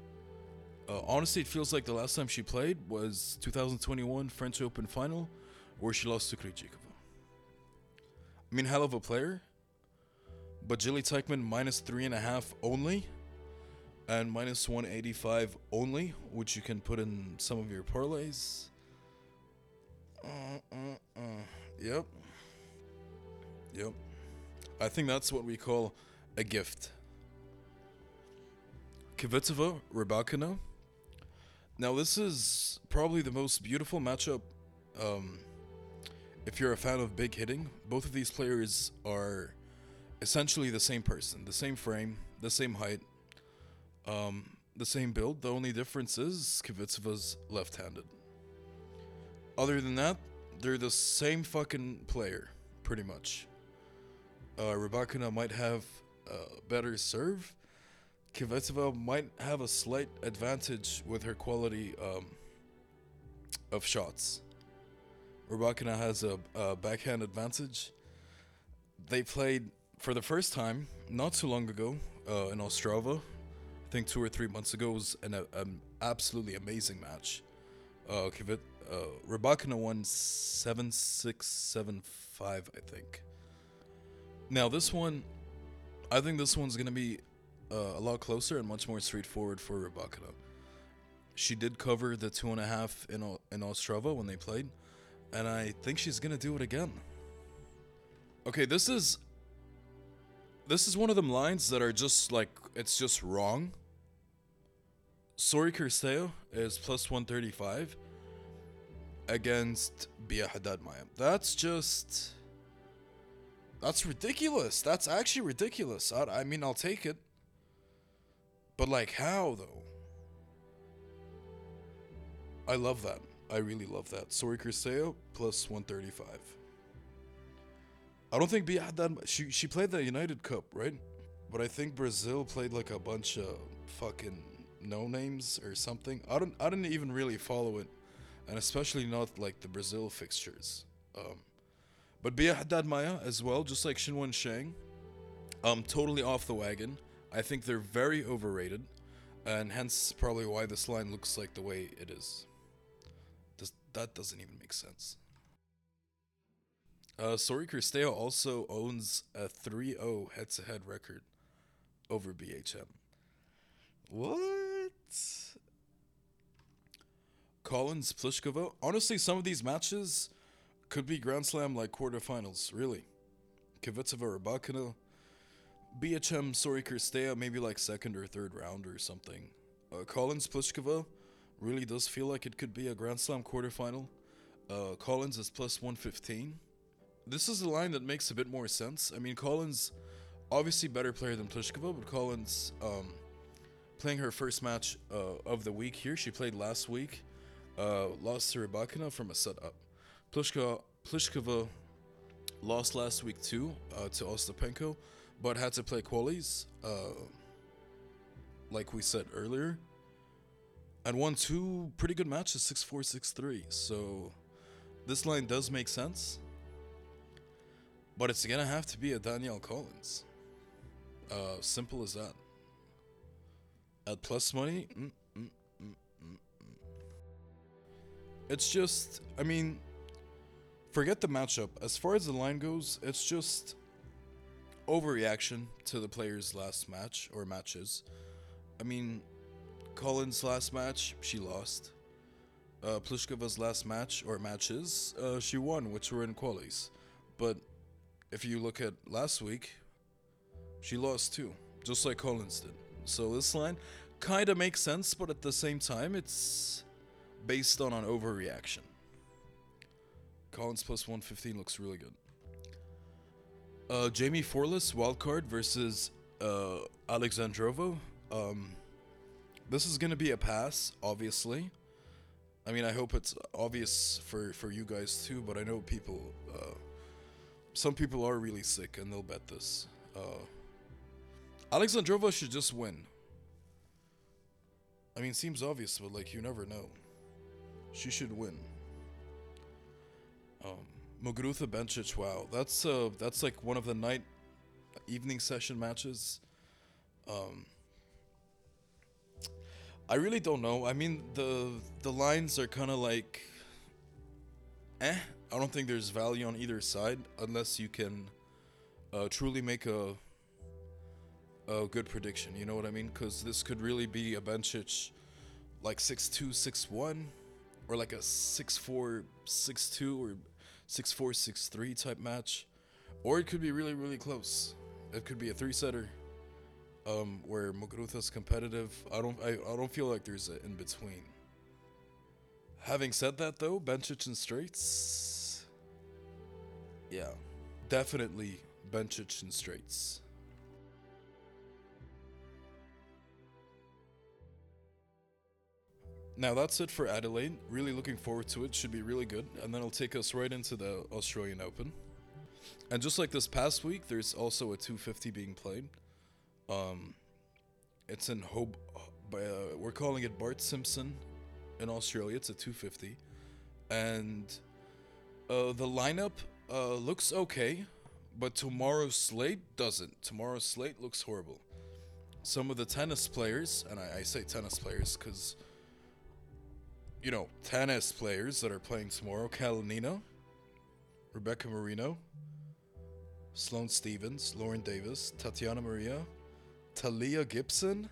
Uh, honestly, it feels like the last time she played was 2021 French Open final, where she lost to Krejcikova. I mean, hell of a player, but Julie Teichmann minus three and a half only, and minus 185 only, which you can put in some of your parlays. Uh, uh, uh. Yep. Yep. I think that's what we call a gift. Kvitova, Rybakina. Now, this is probably the most beautiful matchup um, if you're a fan of big hitting. Both of these players are essentially the same person, the same frame, the same height, um, the same build. The only difference is Kvitova's left handed. Other than that, they're the same fucking player, pretty much. Uh, Rybakina might have a better serve. Kvitova might have a slight advantage with her quality um, of shots. Rybakina has a, a backhand advantage. They played for the first time not too long ago uh, in Ostrava. I think two or three months ago was an, an absolutely amazing match. Uh, Kvit, uh, won 7 6 7 5, I think. Now, this one, I think this one's going to be uh, a lot closer and much more straightforward for Rybakina. She did cover the two and a half in, in Ostrava when they played, and I think she's to do it again. Okay, this is this is one of them lines that are just like it's just wrong. Sori Cirstea is plus 135 against Bia Haddad Maia. That's just that's ridiculous. That's actually ridiculous. I, I mean, I'll take it. But like how though? I love that. I really love that. Sori Cirstea plus 135. I don't think Bia Haddad she she played the United Cup, right? But I think Brazil played like a bunch of fucking no names or something. I don't I didn't even really follow it, and especially not like the Brazil fixtures. Um, but Bia Haddad Maia as well, just like Qinwen Zheng, um, totally off the wagon. I think they're very overrated, and hence probably why this line looks like the way it is. That doesn't even make sense. Uh, Sori Cirstea also owns a 3-0 head-to-head record over BHM. What? Collins Pliskova. Honestly, some of these matches could be Grand Slam like quarterfinals. Really, Kvitova Rybakina, BHM Sori Cirstea, maybe like second or third round or something. Uh, Collins Pliskova really does feel like it could be a Grand Slam quarterfinal. Uh, Collins is plus 115 this is a line that makes a bit more sense. I mean, Collins, obviously better player than Pliskova, but Collins um, playing her first match uh, of the week here. She played last week, uh, lost to Rybakina from a set up. Pliskova, Pliskova lost last week too uh, to Ostapenko, but had to play qualies, uh, like we said earlier, and won two pretty good matches, 6-4, 6-3. So this line does make sense. But it's gonna have to be a Danielle Collins. Uh, simple as that. At plus money, mm, mm, mm, it's just, I mean, forget the matchup. As far as the line goes, it's just overreaction to the player's last match or matches. I mean, Collins' last match, she lost. Uh, Pliskova's last match or matches, uh, she won, which were in qualies. But if you look at last week, she lost too, just like Collins did. So this line kind of makes sense, but at the same time, it's based on an overreaction. Collins plus 115 looks really good. Uh, Jaimee Fourlis wildcard versus uh, Alexandrova. Um, this is gonna be a pass, obviously. I mean, I hope it's obvious for for you guys too, but I know people. Uh, some people are really sick and they'll bet this. Uh, Alexandrova should just win. I mean, seems obvious, but like you never know. She should win. Um, Bencic, wow, that's uh, that's like one of the night, evening session matches. Um, I really don't know. I mean, the the lines are kind of like, eh. I don't think there's value on either side unless you can uh, truly make a a good prediction. You know what I mean? Because this could really be a Bencic like six two six one, or like a six four six two or six four six three type match, or it could be really really close. It could be a three setter um, where Muguruza's competitive. I don't I, I don't feel like there's an in between. Having said that though, Bencic and Straits. Yeah. Definitely Bencic and Straits. Now that's it for Adelaide. Really looking forward to it. Should be really good. And then it'll take us right into the Australian Open. And just like this past week, there's also a 250 being played. Um, it's in Hob. Uh, we're calling it Bart Simpson in Australia. It's a 250, and uh, the lineup uh, looks okay, but tomorrow's slate doesn't. Tomorrow's slate looks horrible. Some of the tennis players, and I, I say tennis players because you know tennis players that are playing tomorrow: Kalinina, Rebecca Marino, Sloane Stevens, Lauren Davis, Tatiana Maria, Talia Gibson,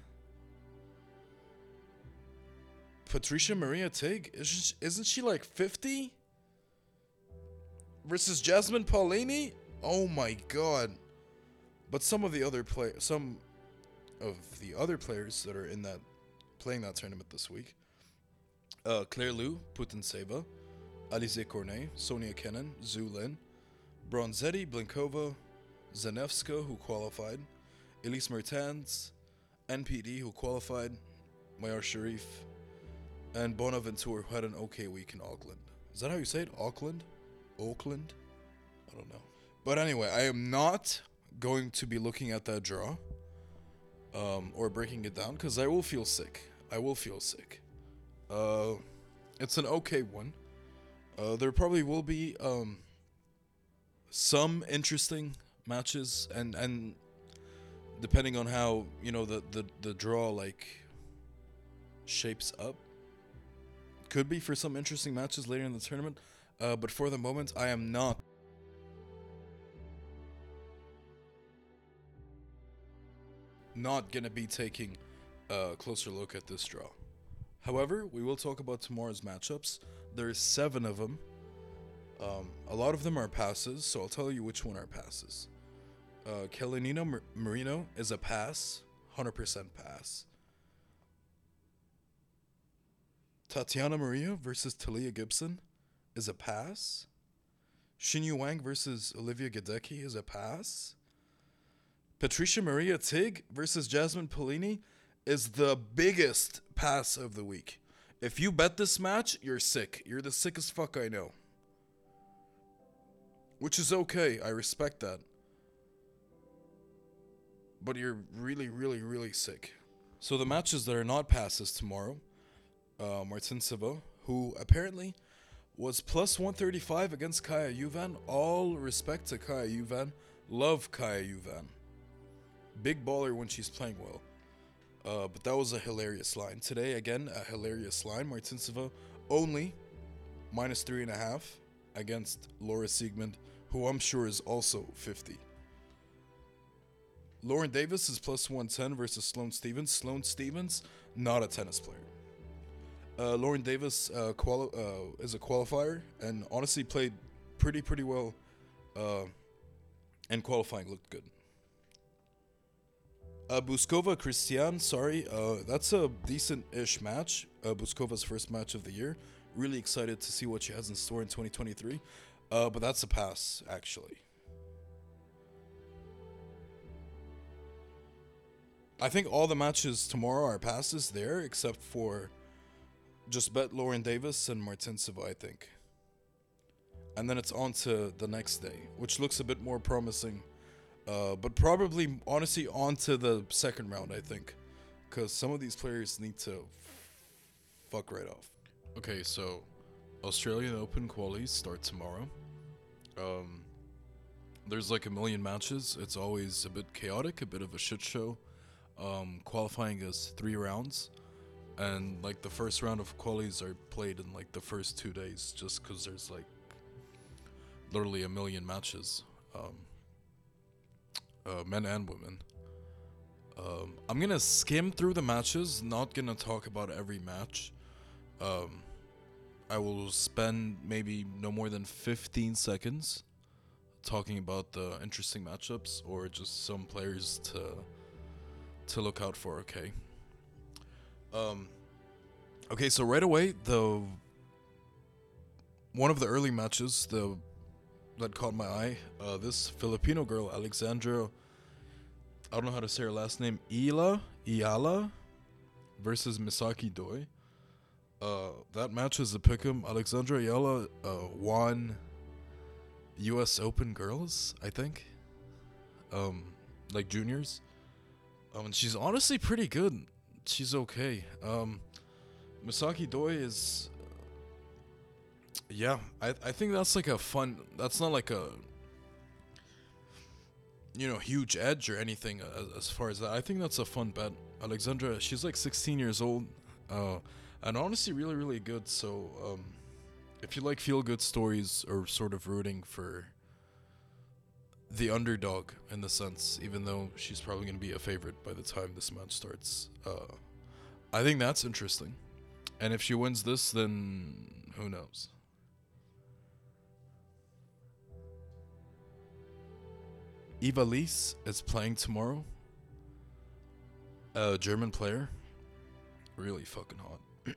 Patricia Maria Tig. Isn't isn't she like 50? Versus Jasmine Paolini? Oh my god. But some of the other play some of the other players that are in that playing that tournament this week. Uh, Claire Liu, Putintseva, Alize Cornet, Sonia Kenin, Zhu Lin, Bronzetti, Blinkova, Zanevska, who qualified, Elise Mertens, NPD, who qualified, Mayar Sharif, and Bonaventure, who had an okay week in Auckland. Is that how you say it? Auckland? Auckland? I don't know. But anyway, I am not going to be looking at that draw um, or breaking it down because I will feel sick. I will feel sick. Uh, it's an okay one. Uh, there probably will be um, some interesting matches and and depending on how you know the the, the draw like shapes up. Could be for some interesting matches later in the tournament uh, but for the moment i am not. Not gonna be taking a closer look at this draw. However we will talk about tomorrow's matchups. There's seven of them um, a lot of them are passes so i'll tell you which one are passes uh, Marino is a pass, 100% pass. Tatiana Maria versus Talia Gibson is a pass. Xinyu Wang versus Olivia Gadecki is a pass. Patricia Maria Tig versus Jasmine Paolini is the biggest pass of the week. If you bet this match, you're sick. You're the sickest fuck I know. Which is okay. I respect that but you're really, really, really sick. So the matches that are not passes tomorrow, uh, Martincova, who apparently was plus 135 against Kaja Juvan. All respect to Kaja Juvan. Love Kaja Juvan. Big baller when she's playing well. Uh, but that was a hilarious line. Today, again, a hilarious line. Martincova only minus three and a half against Laura Siegemund, who I'm sure is also 50. Lauren Davis is plus 110 versus Sloane Stevens. Sloane Stevens, not a tennis player. Uh, Lauren Davis uh, quali- uh, is a qualifier and honestly played pretty, pretty well uh, and qualifying looked good. Uh, Bouzkova Cristian, sorry, uh, that's a decent-ish match. Uh, Bouzkova's first match of the year. Really excited to see what she has in store in 2023. Uh, but that's a pass, actually. I think all the matches tomorrow are passes there, except for just bet Lauren Davis and Martincova, I think. And then it's on to the next day, which looks a bit more promising. Uh, but probably, honestly, on to the second round, I think. Because some of these players need to fuck right off. Okay, so Australian Open qualies start tomorrow. Um, there's like a million matches. It's always a bit chaotic, a bit of a shit show. Um, qualifying is three rounds, and like the first round of qualies are played in like the first two days, just because there's like literally a million matches, um, uh, men and women. Um, I'm gonna skim through the matches, not gonna talk about every match. Um, I will spend maybe no more than 15 seconds talking about the interesting matchups or just some players to to look out for. Okay. Um. Okay, so right away the one of the early matches the that caught my eye. Uh, this Filipino girl, Alexandra. I don't know how to say her last name. Ila Iala versus Misaki Doi. Uh, that match is a pick'em. Alexandra Eala uh, won U.S. Open girls, I think. Um, like juniors. Um, and she's honestly pretty good. She's okay. Um, Misaki Doi is. Yeah, I I think that's like a fun. That's not like a. You know, huge edge or anything as, as far as that. I think that's a fun bet. Alexandra, she's like 16 years old. Uh, and honestly really really good so um, if you like feel good stories or sort of rooting for the underdog in the sense even though she's probably going to be a favorite by the time this match starts uh, i think that's interesting and if she wins this then who knows Eva Lys is playing tomorrow. A German player. Really fucking hot.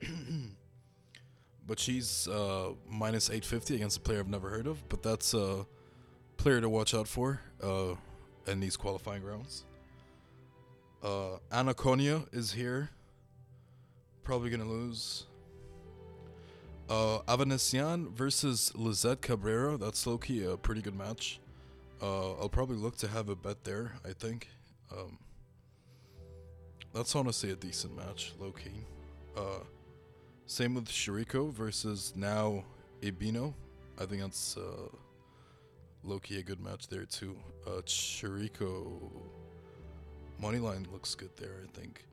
but she's uh, minus 850 against a player I've never heard of. But that's a player to watch out for uh, in these qualifying rounds. Uh, Anna is here. Probably going to lose. Uh, Avanesyan versus Lizette Cabrera. That's low key a pretty good match. Uh, I'll probably look to have a bet there, I think. Um, that's honestly a decent match, low key. Uh, same with Shiriko versus Nao Hibino. I think that's uh, Loki a good match there too. Uh, Shiriko moneyline looks good there. I think.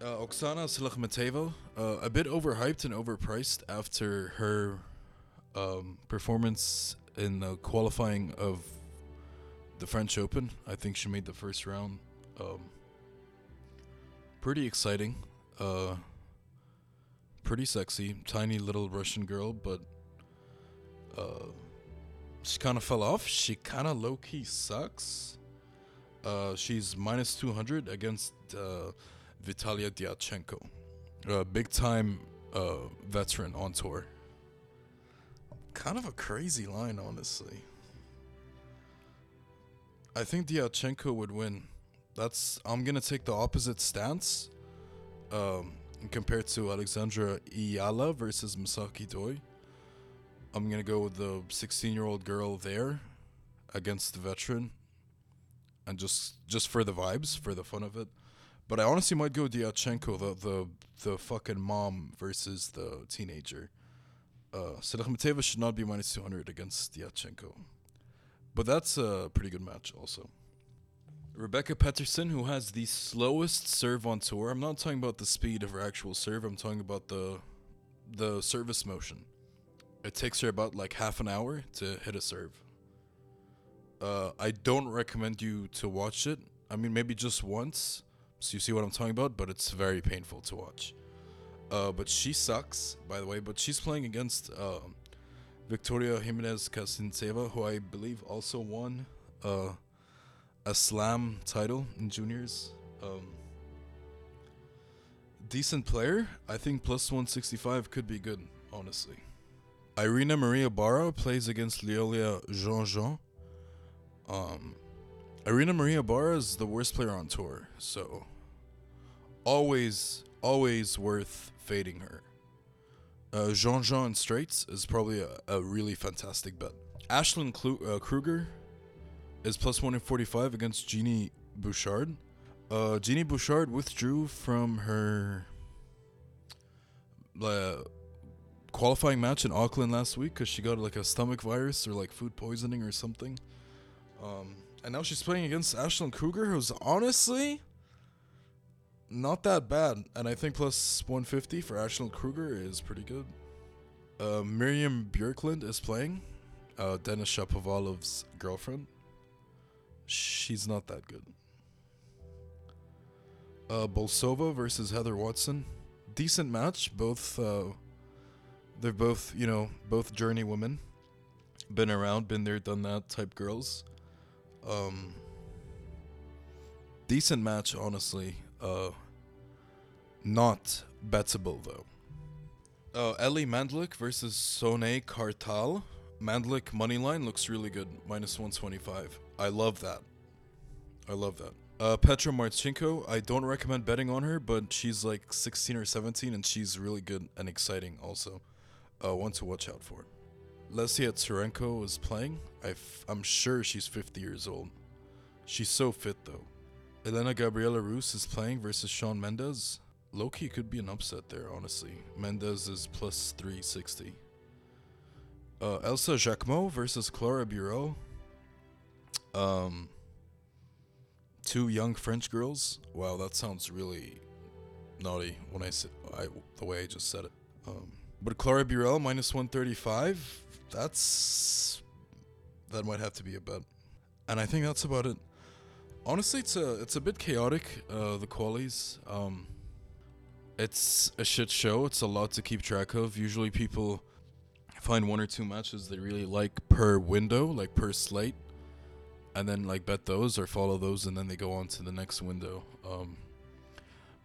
Uh, Oksana Selekhmeteva, uh, a bit overhyped and overpriced after her um, performance in the qualifying of the French Open. I think she made the first round. Um, pretty exciting. Uh, pretty sexy, tiny little Russian girl, but uh, she kind of fell off. She kind of low key sucks. Uh, she's minus 200 against uh, Vitalia Diatchenko, a big time uh, veteran on tour. Kind of a crazy line, honestly. I think Diatchenko would win. That's I'm gonna take the opposite stance. Um, compared to Alexandra Eala versus Misaki Doi. I'm gonna go with the 16 year old girl there against the veteran, and just just for the vibes, for the fun of it. But I honestly might go Diatchenko, the the the fucking mom versus the teenager. Uh, Selekhmeteva should not be minus 200 against Diatchenko. But that's a pretty good match also. Rebecca Peterson, who has the slowest serve on tour. I'm not talking about the speed of her actual serve. I'm talking about the the service motion. It takes her about like half an hour to hit a serve. Uh, I don't recommend you to watch it. I mean, maybe just once, so you see what I'm talking about. But it's very painful to watch. Uh, but she sucks, by the way. But she's playing against uh, Victoria Jimenez Kasintseva, who I believe also won uh, a slam title in juniors. Um, decent player. I think plus 165 could be good, honestly. Irina Maria Bara plays against Leolia Jean Jean. Um, Irina Maria Bara is the worst player on tour, so always, always worth fading her. Uh, Jean Jean in straights is probably a, a really fantastic bet. Ashlyn Klu- uh, Kruger is plus 145 against Genie Bouchard. Uh, Genie Bouchard withdrew from her uh, qualifying match in Auckland last week because she got like a stomach virus or like food poisoning or something. Um, and now she's playing against Ashlyn Kruger, who's honestly not that bad. And I think plus 150 for Ashlyn Kruger is pretty good. Uh, Mirjam Björklund is playing. Uh, Denis Shapovalov's girlfriend. She's not that good. Uh, Bolsova versus Heather Watson. Decent match. Both, uh, they're both, you know, both journey women. Been around, been there, done that type girls. Um, decent match, honestly. Uh, not bettable though. Uh, Elli Mandlik versus Sonay Kartal. Mandlik money line looks really good, minus 125. I love that. I love that. Uh, Petra Marcinko, I don't recommend betting on her, but she's like 16 or 17 and she's really good and exciting also. Uh, one to watch out for. Lesia Tsurenko is playing. i f- I'm sure she's 50 years old. She's so fit though. Elena Gabriela Rus is playing versus Sean Mendez. Loki could be an upset there, honestly. Mendez is plus 360. Uh, Elsa Jacquemot versus Clara Burel. Um, two young French girls. Wow, that sounds really naughty when I said I, the way I just said it. Um, but Clara Burel minus 135. That's that might have to be a bet. And I think that's about it. Honestly, it's a it's a bit chaotic. Uh, the qualies. Um, it's a shit show. It's a lot to keep track of. Usually, people find one or two matches they really like per window, like per slate, and then like bet those or follow those, and then they go on to the next window. Um,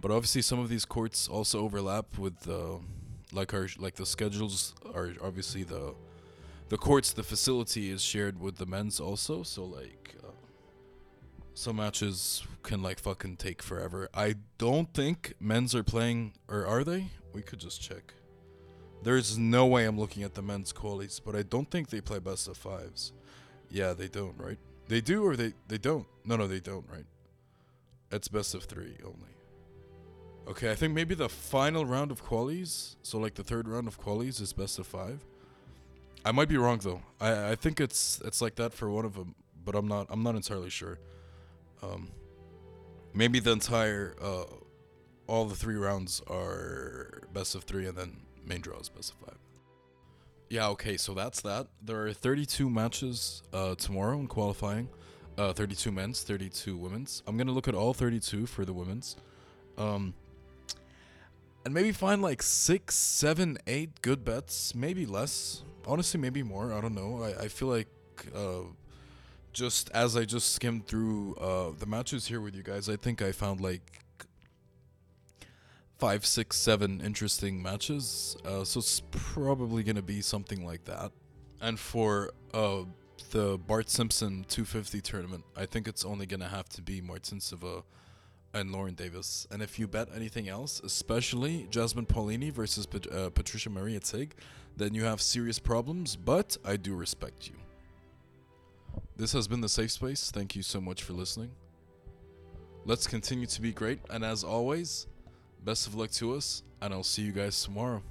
but obviously, some of these courts also overlap with uh, like our like the schedules are obviously the the courts the facility is shared with the men's also. So like. Uh, some matches can like fucking take forever. I don't think men's are playing, or are they? We could just check. There's no way I'm looking at the men's qualities, but I don't think they play best of fives. Yeah, they don't, right? They do or they they don't? No, no, they don't, right? It's best of three only. Okay, I think maybe the final round of qualies, so like the third round of qualies, is best of five. I might be wrong though. I I think it's it's like that for one of them, but I'm not I'm not entirely sure. Um, maybe the entire uh, all the three rounds are best of three, and then main draw is best of five. Yeah, okay, so that's that. There are 32 matches uh, tomorrow in qualifying. Uh, 32 men's, 32 women's. I'm gonna look at all 32 for the women's, um, and maybe find like six, seven, eight good bets. Maybe less. Honestly, maybe more. I don't know. I, I feel like uh, just as I just skimmed through uh, the matches here with you guys, I think I found like five, six, seven interesting matches. Uh, so it's probably gonna be something like that. And for uh, the Bart Simpson 250 tournament, I think it's only gonna have to be Martin Silva and Lauren Davis. And if you bet anything else, especially Jasmine Paolini versus Pat- uh, Patricia Maria Tig, then you have serious problems. But I do respect you. This has been the safe space. Thank you so much for listening. Let's continue to be great, and as always, best of luck to us, and I'll see you guys tomorrow.